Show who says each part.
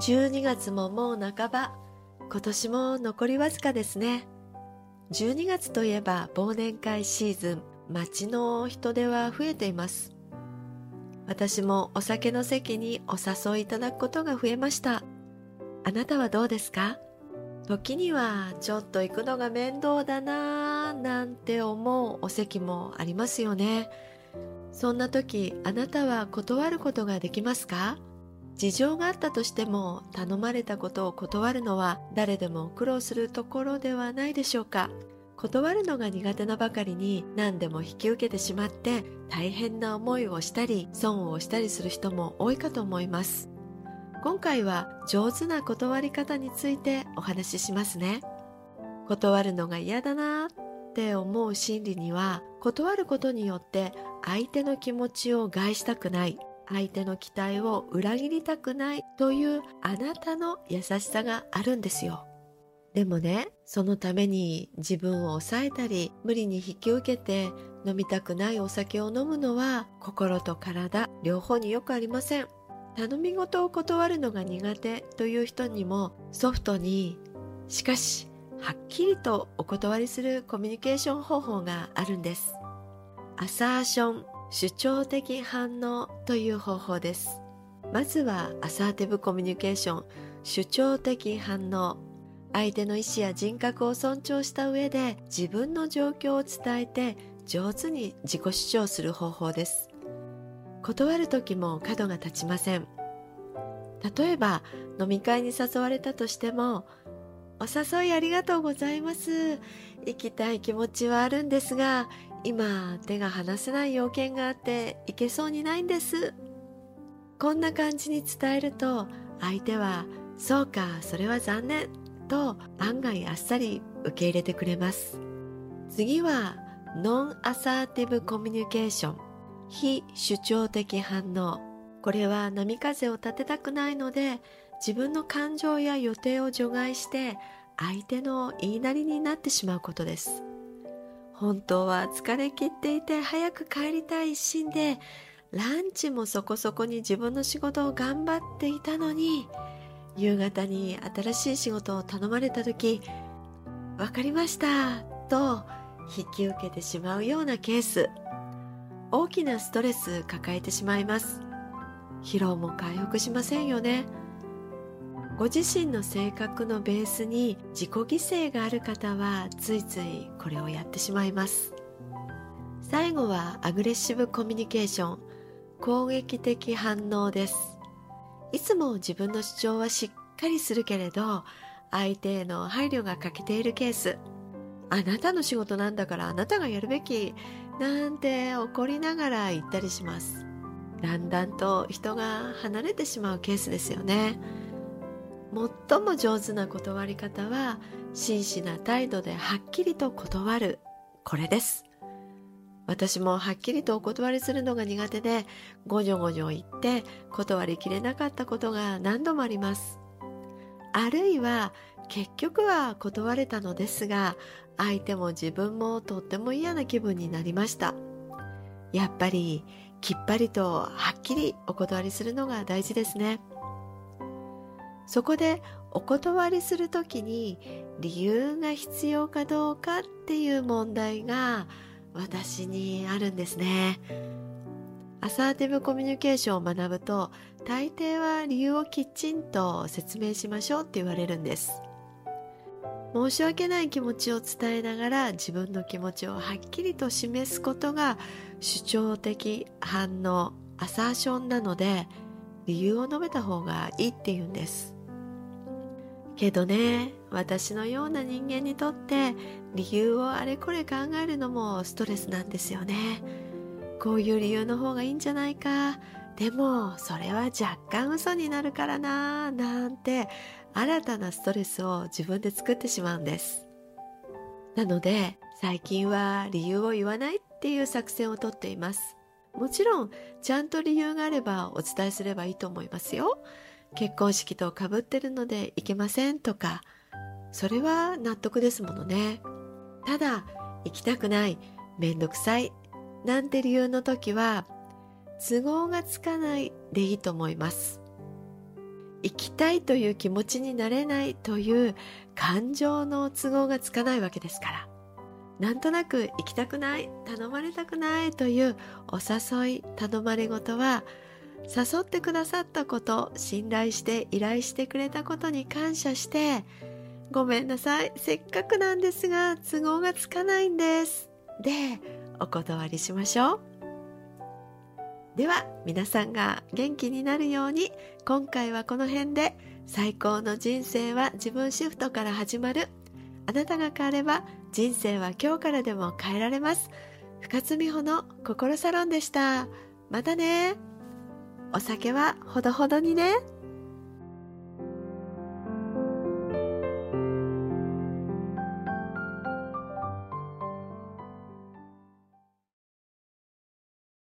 Speaker 1: 12月ももう半ば。今年も残りわずかですね。12月といえば忘年会シーズン。街の人出は増えています。私もお酒の席にお誘いいただくことが増えました。あなたはどうですか？時にはちょっと行くのが面倒だなぁなんて思うお席もありますよね。そんな時あなたは断ることができますか？事情があったとしても頼まれたことを断るのは誰でも苦労するところではないでしょうか。断るのが苦手なばかりに何でも引き受けてしまって大変な思いをしたり損をしたりする人も多いかと思います。今回は上手な断り方についてお話ししますね。断るのが嫌だなって思う心理には断ることによって相手の気持ちを害したくない。相手の期待を裏切りたくないというあなたの優しさがあるんですよ。でもね、そのために自分を抑えたり、無理に引き受けて飲みたくないお酒を飲むのは心と体両方によくありません。頼み事を断るのが苦手という人にもソフトに、しかしはっきりとお断りするコミュニケーション方法があるんです。アサーション主張的反応という方法です。まずはアサーティブコミュニケーション。主張的反応。相手の意思や人格を尊重した上で自分の状況を伝えて上手に自己主張する方法です。断る時も角が立ちません。例えば飲み会に誘われたとしてもお誘いありがとうございます。行きたい気持ちはあるんですが今手が離せない要件があっていけそうにないんです。こんな感じに伝えると相手はそうかそれは残念と案外あっさり受け入れてくれます。次はノンアサーティブコミュニケーション。非主張的反応。これは波風を立てたくないので自分の感情や予定を除外して相手の言いなりになってしまうことです。本当は疲れ切っていて早く帰りたい一心でランチもそこそこに自分の仕事を頑張っていたのに夕方に新しい仕事を頼まれた時「分かりました」と引き受けてしまうようなケース。大きなストレス抱えてしまいます。疲労も回復しませんよね。ご自身の性格のベースに自己犠牲がある方はついついこれをやってしまいます。最後はアグレッシブコミュニケーション攻撃的反応です。いつも自分の主張はしっかりするけれど相手への配慮が欠けているケース。あなたの仕事なんだからあなたがやるべきなんて怒りながら言ったりします。だんだんと人が離れてしまうケースですよね。最も上手な断り方は真摯な態度ではっきりと断る。これです。私もはっきりとお断りするのが苦手でごにょごにょ言って断りきれなかったことが何度もあります。あるいは結局は断れたのですが相手も自分もとっても嫌な気分になりました。やっぱりきっぱりとはっきりお断りするのが大事ですね。そこでお断りするときに理由が必要かどうかっていう問題が私にあるんですね。アサーティブコミュニケーションを学ぶと大抵は理由をきちんと説明しましょうって言われるんです。申し訳ない気持ちを伝えながら自分の気持ちをはっきりと示すことが主張的反応アサーションなので理由を述べた方がいいっていうんです。けどね私のような人間にとって理由をあれこれ考えるのもストレスなんですよね。こういう理由の方がいいんじゃないか。でもそれは若干嘘になるからななんて新たなストレスを自分で作ってしまうんです。なので最近は理由を言わないっていう作戦をとっています。もちろんちゃんと理由があればお伝えすればいいと思いますよ結婚式とかぶってるので行けませんとかそれは納得ですものね。ただ行きたくないめんどくさいなんて理由の時は都合がつかないでいいと思います。行きたいという気持ちになれないという感情の都合がつかないわけですから。なんとなく行きたくない頼まれたくないというお誘い頼まれ事は誘ってくださったこと信頼して依頼してくれたことに感謝してごめんなさい。せっかくなんですが都合がつかないんです。でお断りしましょう。では皆さんが元気になるように今回はこの辺で最高の人生は自分シフトから始まる。あなたが変われば人生は今日からでも変えられます。深津美穂の心サロンでした。またね。お酒はほどほどにね。